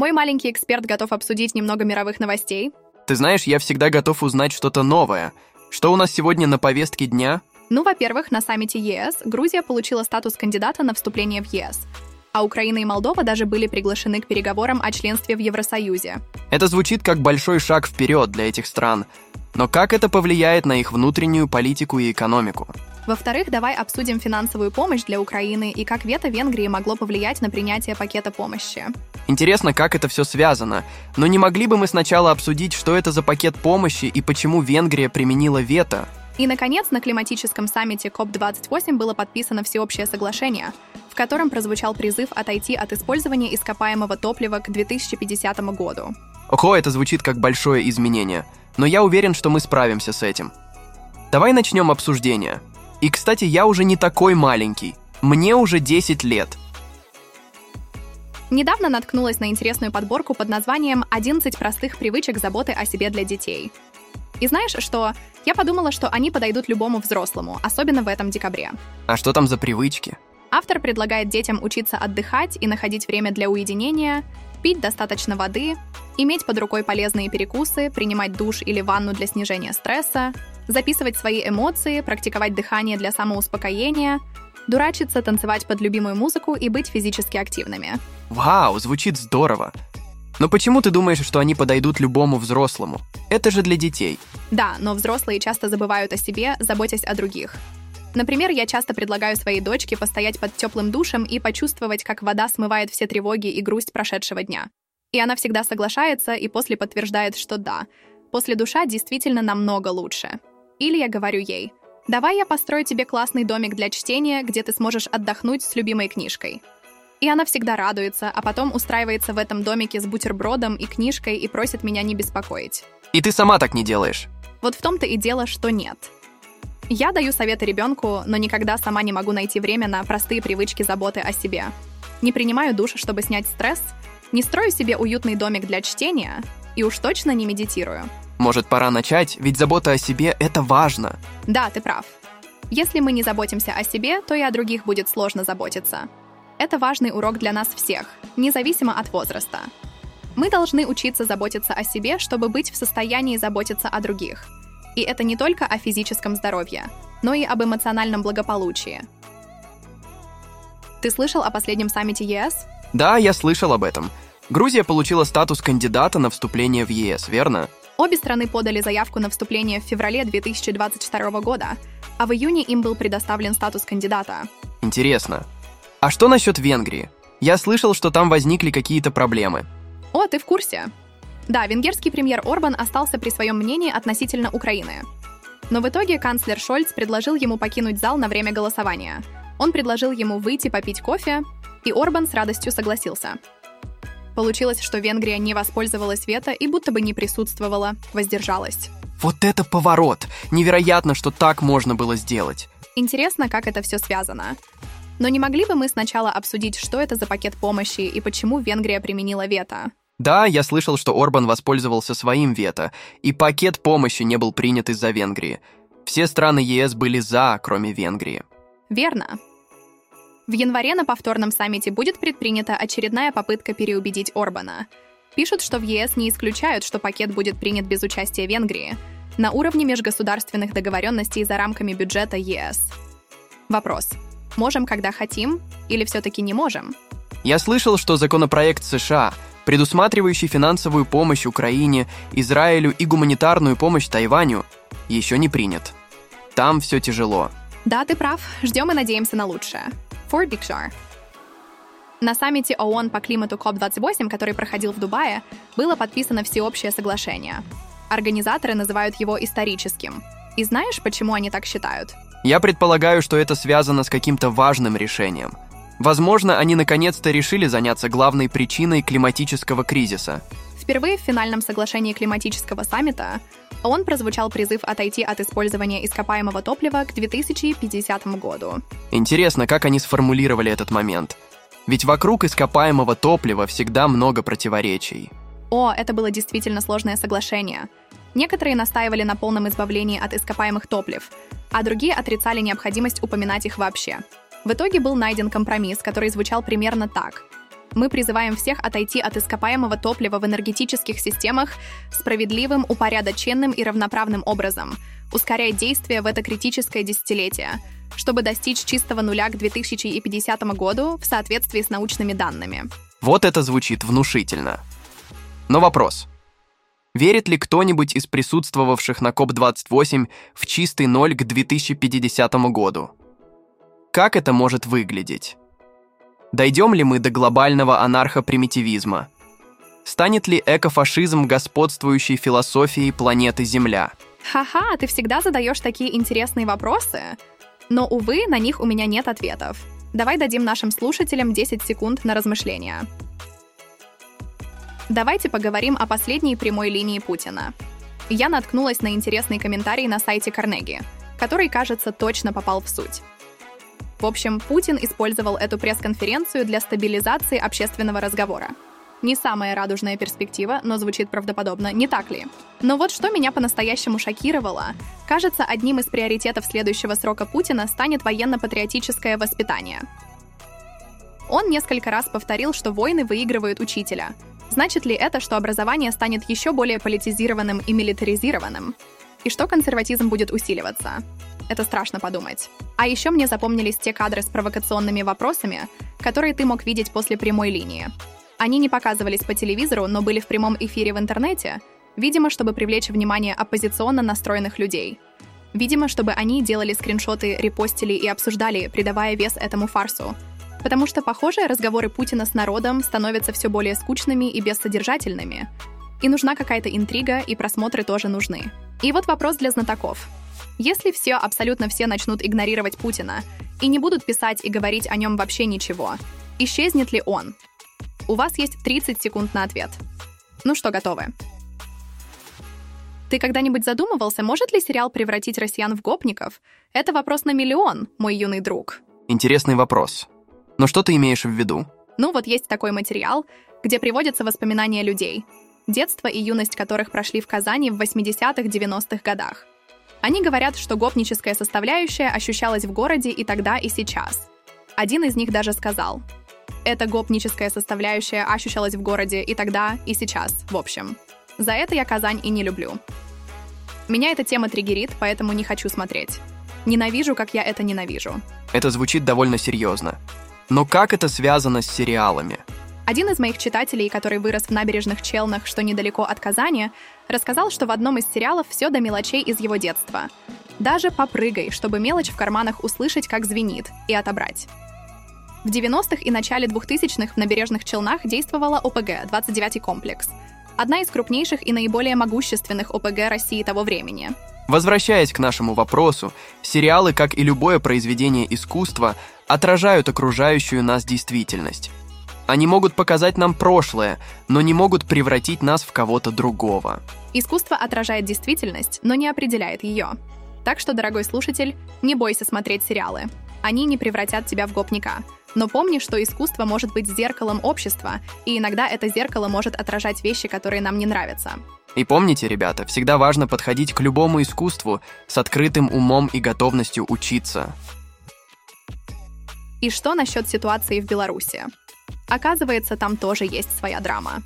Мой маленький эксперт готов обсудить немного мировых новостей. Ты знаешь, я всегда готов узнать что-то новое. Что у нас сегодня на повестке дня? Ну, во-первых, на саммите ЕС Грузия получила статус кандидата на вступление в ЕС. А Украина и Молдова даже были приглашены к переговорам о членстве в Евросоюзе. Это звучит как большой шаг вперед для этих стран. Но как это повлияет на их внутреннюю политику и экономику? Во-вторых, давай обсудим финансовую помощь для Украины и как вето Венгрии могло повлиять на принятие пакета помощи. Интересно, как это все связано. Но не могли бы мы сначала обсудить, что это за пакет помощи и почему Венгрия применила вето? И, наконец, на климатическом саммите ＣОП-28 было подписано всеобщее соглашение, в котором прозвучал призыв отойти от использования ископаемого топлива к 2050 году. Ого, это звучит как большое изменение, но я уверен, что мы справимся с этим. Давай начнем обсуждение. И, кстати, я уже не такой маленький. Мне уже 10 лет. Недавно наткнулась на интересную подборку под названием «11 простых привычек заботы о себе для детей». И знаешь что? Я подумала, что они подойдут любому взрослому, особенно в этом декабре. А что там за привычки? Автор предлагает детям учиться отдыхать и находить время для уединения, пить достаточно воды, иметь под рукой полезные перекусы, принимать душ или ванну для снижения стресса, записывать свои эмоции, практиковать дыхание для самоуспокоения, дурачиться, танцевать под любимую музыку и быть физически активными. Вау, звучит здорово. Но почему ты думаешь, что они подойдут любому взрослому? Это же для детей. Да, но взрослые часто забывают о себе, заботясь о других. Например, я часто предлагаю своей дочке постоять под теплым душем и почувствовать, как вода смывает все тревоги и грусть прошедшего дня. И она всегда соглашается и после подтверждает, что да, после душа действительно намного лучше. Или я говорю ей, давай я построю тебе классный домик для чтения, где ты сможешь отдохнуть с любимой книжкой. И она всегда радуется, а потом устраивается в этом домике с бутербродом и книжкой и просит меня не беспокоить. И ты сама так не делаешь. Вот в том-то и дело, что нет. Я даю советы ребенку, но никогда сама не могу найти время на простые привычки заботы о себе. Не принимаю душ, чтобы снять стресс, не строю себе уютный домик для чтения и уж точно не медитирую. Может, пора начать, ведь забота о себе — это важно. Да, ты прав. Если мы не заботимся о себе, то и о других будет сложно заботиться. Это важный урок для нас всех, независимо от возраста. Мы должны учиться заботиться о себе, чтобы быть в состоянии заботиться о других. И это не только о физическом здоровье, но и об эмоциональном благополучии. Ты слышал о последнем саммите ЕС? Да, я слышал об этом. Грузия получила статус кандидата на вступление в ЕС, верно? Обе страны подали заявку на вступление в феврале 2022 года, а в июне им был предоставлен статус кандидата. Интересно. А что насчет Венгрии? Я слышал, что там возникли какие-то проблемы. О, ты в курсе? Да, венгерский премьер Орбан остался при своем мнении относительно Украины. Но в итоге канцлер Шольц предложил ему покинуть зал на время голосования. Он предложил ему выйти попить кофе, и Орбан с радостью согласился. Получилось, что Венгрия не воспользовалась вето и будто бы не присутствовала, воздержалась. Вот это поворот! Невероятно, что так можно было сделать. Интересно, как это все связано. Но не могли бы мы сначала обсудить, что это за пакет помощи и почему Венгрия применила вето? Да, я слышал, что Орбан воспользовался своим вето, и пакет помощи не был принят из-за Венгрии. Все страны ЕС были за, кроме Венгрии. Верно. В январе на повторном саммите будет предпринята очередная попытка переубедить Орбана. Пишут, что в ЕС не исключают, что пакет будет принят без участия Венгрии на уровне межгосударственных договоренностей за рамками бюджета ЕС. Вопрос. Можем, когда хотим, или все-таки не можем? Я слышал, что законопроект США, предусматривающий финансовую помощь Украине, Израилю и гуманитарную помощь Тайваню, еще не принят. Там все тяжело. Да, ты прав. Ждем и надеемся на лучшее. For Big Shar. На саммите ООН по климату COP28, который проходил в Дубае, было подписано всеобщее соглашение. Организаторы называют его историческим. И знаешь, почему они так считают? Я предполагаю, что это связано с каким-то важным решением. Возможно, они наконец-то решили заняться главной причиной климатического кризиса. Впервые в финальном соглашении климатического саммита он прозвучал призыв отойти от использования ископаемого топлива к 2050 году. Интересно, как они сформулировали этот момент. Ведь вокруг ископаемого топлива всегда много противоречий. О, это было действительно сложное соглашение. Некоторые настаивали на полном избавлении от ископаемых топлив, а другие отрицали необходимость упоминать их вообще. В итоге был найден компромисс, который звучал примерно так. Мы призываем всех отойти от ископаемого топлива в энергетических системах справедливым, упорядоченным и равноправным образом, ускоряя действия в это критическое десятилетие, чтобы достичь чистого нуля к 2050 году в соответствии с научными данными. Вот это звучит внушительно. Но вопрос. Верит ли кто-нибудь из присутствовавших на КОП-28 в чистый ноль к 2050 году? Как это может выглядеть? Дойдем ли мы до глобального анархопримитивизма? Станет ли экофашизм господствующей философией планеты Земля? Ха-ха, ты всегда задаешь такие интересные вопросы. Но, увы, на них у меня нет ответов. Давай дадим нашим слушателям 10 секунд на размышления. Давайте поговорим о последней прямой линии Путина. Я наткнулась на интересный комментарий на сайте Карнеги, который, кажется, точно попал в суть. В общем, Путин использовал эту пресс-конференцию для стабилизации общественного разговора. Не самая радужная перспектива, но звучит правдоподобно, не так ли? Но вот что меня по-настоящему шокировало. Кажется, одним из приоритетов следующего срока Путина станет военно-патриотическое воспитание. Он несколько раз повторил, что войны выигрывают учителя. Значит ли это, что образование станет еще более политизированным и милитаризированным? И что консерватизм будет усиливаться? Это страшно подумать. А еще мне запомнились те кадры с провокационными вопросами, которые ты мог видеть после прямой линии. Они не показывались по телевизору, но были в прямом эфире в интернете, видимо, чтобы привлечь внимание оппозиционно настроенных людей. Видимо, чтобы они делали скриншоты, репостили и обсуждали, придавая вес этому фарсу. Потому что, похоже, разговоры Путина с народом становятся все более скучными и бессодержательными. И нужна какая-то интрига, и просмотры тоже нужны. И вот вопрос для знатоков. Если все, абсолютно все начнут игнорировать Путина и не будут писать и говорить о нем вообще ничего, исчезнет ли он? У вас есть 30 секунд на ответ. Ну что, готовы? Ты когда-нибудь задумывался, может ли сериал превратить россиян в гопников? Это вопрос на миллион, мой юный друг. Интересный вопрос. Но что ты имеешь в виду? Ну вот есть такой материал, где приводятся воспоминания людей, детство и юность которых прошли в Казани в 80-х-90-х годах. Они говорят, что гопническая составляющая ощущалась в городе и тогда, и сейчас. Один из них даже сказал, эта гопническая составляющая ощущалась в городе и тогда, и сейчас, в общем. За это я Казань и не люблю. Меня эта тема триггерит, поэтому не хочу смотреть. Ненавижу, как я это ненавижу. Это звучит довольно серьезно. Но как это связано с сериалами? Один из моих читателей, который вырос в набережных Челнах, что недалеко от Казани, рассказал, что в одном из сериалов все до мелочей из его детства. Даже попрыгай, чтобы мелочь в карманах услышать, как звенит, и отобрать. В 90-х и начале 2000-х в набережных Челнах действовала ОПГ, 29-й комплекс. Одна из крупнейших и наиболее могущественных ОПГ России того времени. Возвращаясь к нашему вопросу, сериалы, как и любое произведение искусства, отражают окружающую нас действительность. Они могут показать нам прошлое, но не могут превратить нас в кого-то другого. Искусство отражает действительность, но не определяет ее. Так что, дорогой слушатель, не бойся смотреть сериалы. Они не превратят тебя в гопника. Но помни, что искусство может быть зеркалом общества, и иногда это зеркало может отражать вещи, которые нам не нравятся. И помните, ребята, всегда важно подходить к любому искусству с открытым умом и готовностью учиться. И что насчет ситуации в Беларуси? Оказывается, там тоже есть своя драма.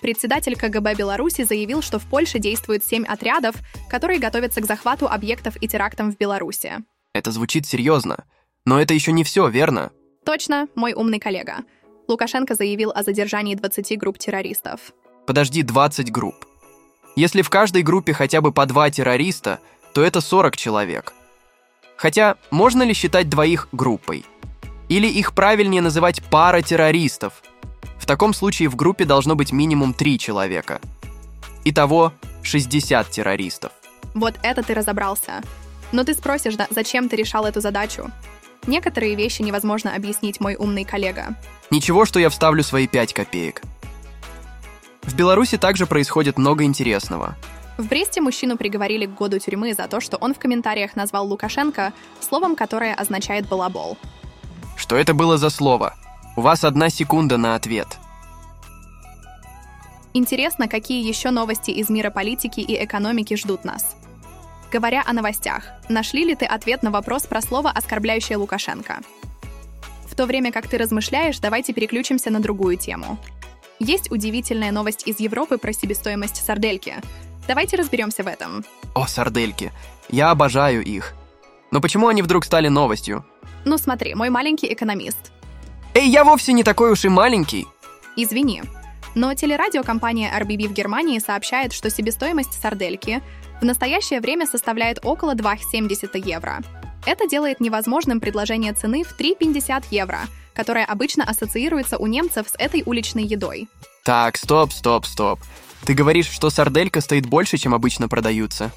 Председатель КГБ Беларуси заявил, что в Польше действует семь отрядов, которые готовятся к захвату объектов и терактам в Беларуси. Это звучит серьезно. Но это еще не все, верно? Точно, мой умный коллега. Лукашенко заявил о задержании 20 групп террористов. Подожди, 20 групп. Если в каждой группе хотя бы по два террориста, то это 40 человек. Хотя, можно ли считать двоих группой? Или их правильнее называть пара террористов. В таком случае в группе должно быть минимум три человека. Итого 60 террористов. Вот это ты разобрался. Но ты спросишь, да, зачем ты решал эту задачу? Некоторые вещи невозможно объяснить, мой умный коллега. Ничего, что я вставлю свои 5 копеек. В Беларуси также происходит много интересного. В Бресте мужчину приговорили к году тюрьмы за то, что он в комментариях назвал Лукашенко словом, которое означает «балабол». Что это было за слово? У вас одна секунда на ответ. Интересно, какие еще новости из мира политики и экономики ждут нас. Говоря о новостях, нашли ли ты ответ на вопрос про слово, оскорбляющее Лукашенко? то время как ты размышляешь, давайте переключимся на другую тему. Есть удивительная новость из Европы про себестоимость сардельки. Давайте разберемся в этом. О, сардельки. Я обожаю их. Но почему они вдруг стали новостью? Ну смотри, мой маленький экономист. Эй, я вовсе не такой уж и маленький. Извини. Но телерадиокомпания RBB в Германии сообщает, что себестоимость сардельки в настоящее время составляет около 2,70 евро. Это делает невозможным предложение цены в 3,50 евро, которое обычно ассоциируется у немцев с этой уличной едой. Так, стоп, стоп, стоп. Ты говоришь, что сарделька стоит больше, чем обычно продаются?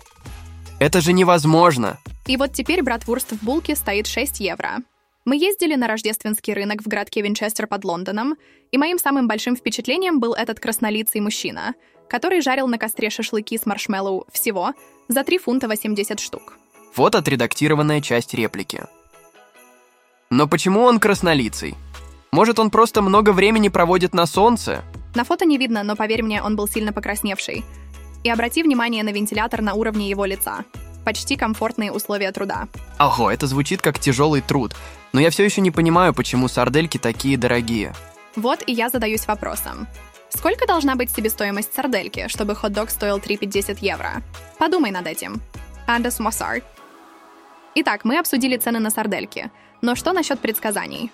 Это же невозможно. И вот теперь братвурст в булке стоит 6 евро. Мы ездили на рождественский рынок в городке Винчестер под Лондоном, и моим самым большим впечатлением был этот краснолицый мужчина, который жарил на костре шашлыки с маршмеллоу всего за 3 фунта 80 штук. Вот отредактированная часть реплики. Но почему он краснолицый? Может, он просто много времени проводит на солнце? На фото не видно, но поверь мне, он был сильно покрасневший. И обрати внимание на вентилятор на уровне его лица. Почти комфортные условия труда. Ого, это звучит как тяжелый труд. Но я все еще не понимаю, почему сардельки такие дорогие. Вот и я задаюсь вопросом. Сколько должна быть себестоимость сардельки, чтобы хот-дог стоил 3,50 евро? Подумай над этим. Андес Моссар. Итак, мы обсудили цены на сардельки. Но что насчет предсказаний?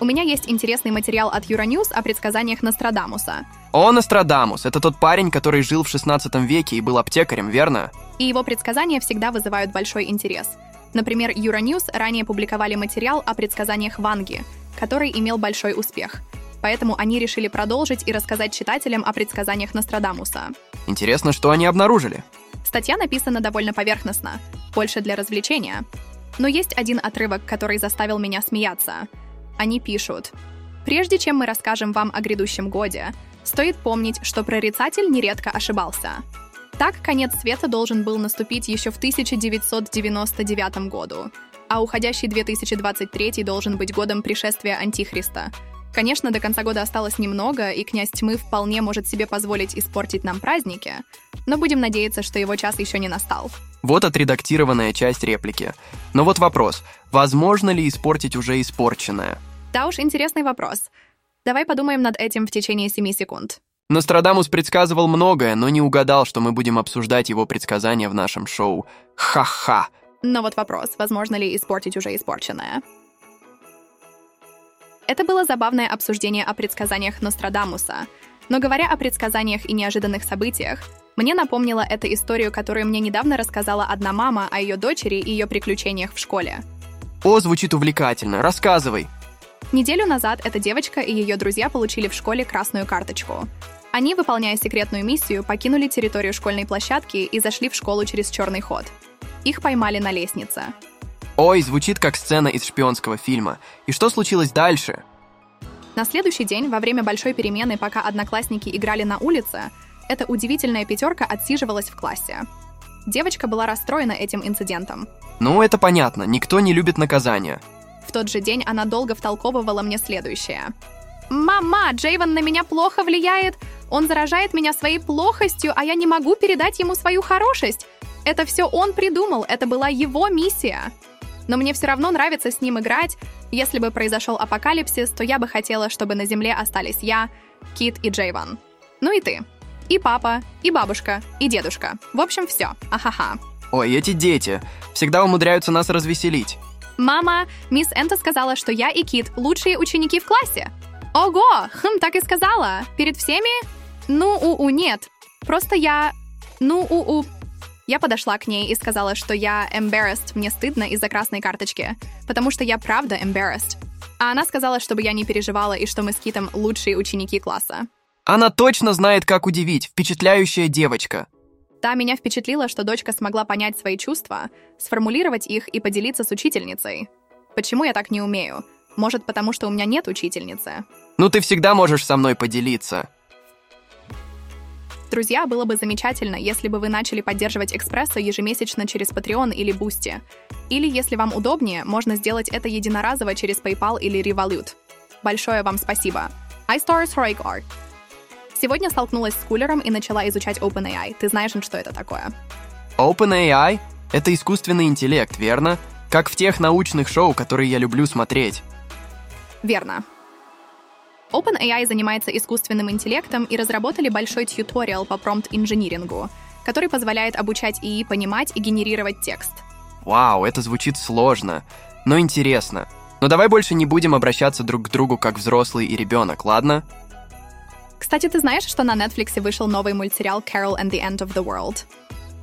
У меня есть интересный материал от Euronews о предсказаниях Нострадамуса. О, Нострадамус! Это тот парень, который жил в 16 веке и был аптекарем, верно? И его предсказания всегда вызывают большой интерес. Например, Euronews ранее публиковали материал о предсказаниях Ванги, который имел большой успех. Поэтому они решили продолжить и рассказать читателям о предсказаниях Нострадамуса. Интересно, что они обнаружили? Статья написана довольно поверхностно, больше для развлечения. Но есть один отрывок, который заставил меня смеяться. Они пишут. Прежде чем мы расскажем вам о грядущем годе, стоит помнить, что прорицатель нередко ошибался. Так, конец света должен был наступить еще в 1999 году, а уходящий 2023 должен быть годом пришествия Антихриста. Конечно, до конца года осталось немного, и князь тьмы вполне может себе позволить испортить нам праздники, но будем надеяться, что его час еще не настал. Вот отредактированная часть реплики. Но вот вопрос. Возможно ли испортить уже испорченное? Да уж, интересный вопрос. Давай подумаем над этим в течение 7 секунд. Нострадамус предсказывал многое, но не угадал, что мы будем обсуждать его предсказания в нашем шоу. Ха-ха. Но вот вопрос, возможно ли испортить уже испорченное? Это было забавное обсуждение о предсказаниях Нострадамуса. Но говоря о предсказаниях и неожиданных событиях, мне напомнила эта историю, которую мне недавно рассказала одна мама о ее дочери и ее приключениях в школе. О, звучит увлекательно. Рассказывай. Неделю назад эта девочка и ее друзья получили в школе красную карточку. Они, выполняя секретную миссию, покинули территорию школьной площадки и зашли в школу через черный ход. Их поймали на лестнице. Ой, звучит как сцена из шпионского фильма. И что случилось дальше? На следующий день, во время большой перемены, пока одноклассники играли на улице, эта удивительная пятерка отсиживалась в классе. Девочка была расстроена этим инцидентом. Ну, это понятно, никто не любит наказания. В тот же день она долго втолковывала мне следующее. «Мама, Джейвен на меня плохо влияет. Он заражает меня своей плохостью, а я не могу передать ему свою хорошесть. Это все он придумал, это была его миссия. Но мне все равно нравится с ним играть. Если бы произошел апокалипсис, то я бы хотела, чтобы на Земле остались я, Кит и Джейван. Ну и ты. И папа, и бабушка, и дедушка. В общем, все. Ахаха. Ой, эти дети всегда умудряются нас развеселить. Мама, мисс Энта сказала, что я и Кит лучшие ученики в классе. Ого, хм, так и сказала. Перед всеми? Ну, у-у, нет. Просто я... Ну, у-у. Я подошла к ней и сказала, что я embarrassed, мне стыдно из-за красной карточки, потому что я правда embarrassed. А она сказала, чтобы я не переживала и что мы с Китом лучшие ученики класса. Она точно знает, как удивить. Впечатляющая девочка. Та меня впечатлила, что дочка смогла понять свои чувства, сформулировать их и поделиться с учительницей. Почему я так не умею? Может, потому что у меня нет учительницы? Ну ты всегда можешь со мной поделиться. Друзья, было бы замечательно, если бы вы начали поддерживать Экспрессо ежемесячно через Patreon или Boosty. Или, если вам удобнее, можно сделать это единоразово через PayPal или Revolut. Большое вам спасибо. iStars Roygar. Сегодня столкнулась с кулером и начала изучать OpenAI. Ты знаешь, что это такое? OpenAI — это искусственный интеллект, верно? Как в тех научных шоу, которые я люблю смотреть. Верно. OpenAI занимается искусственным интеллектом и разработали большой тьюториал по промпт-инжинирингу, который позволяет обучать ИИ понимать и генерировать текст. Вау, это звучит сложно, но интересно. Но давай больше не будем обращаться друг к другу как взрослый и ребенок, ладно? Кстати, ты знаешь, что на Netflix вышел новый мультсериал Carol and the End of the World?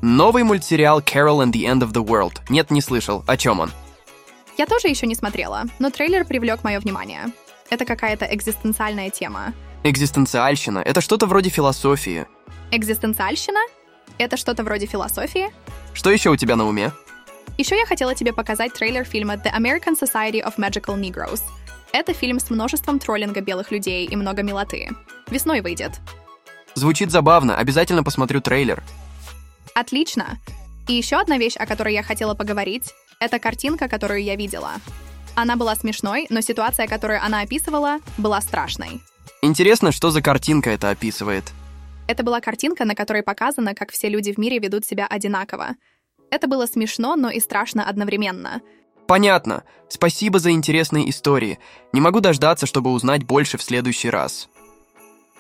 Новый мультсериал Carol and the End of the World. Нет, не слышал. О чем он? Я тоже еще не смотрела, но трейлер привлек мое внимание. Это какая-то экзистенциальная тема. Экзистенциальщина — это что-то вроде философии. Экзистенциальщина? Это что-то вроде философии? Что еще у тебя на уме? Еще я хотела тебе показать трейлер фильма The American Society of Magical Negroes. Это фильм с множеством троллинга белых людей и много милоты. Весной выйдет. Звучит забавно, обязательно посмотрю трейлер. Отлично. И еще одна вещь, о которой я хотела поговорить, это картинка, которую я видела. Она была смешной, но ситуация, которую она описывала, была страшной. Интересно, что за картинка это описывает. Это была картинка, на которой показано, как все люди в мире ведут себя одинаково. Это было смешно, но и страшно одновременно. Понятно. Спасибо за интересные истории. Не могу дождаться, чтобы узнать больше в следующий раз.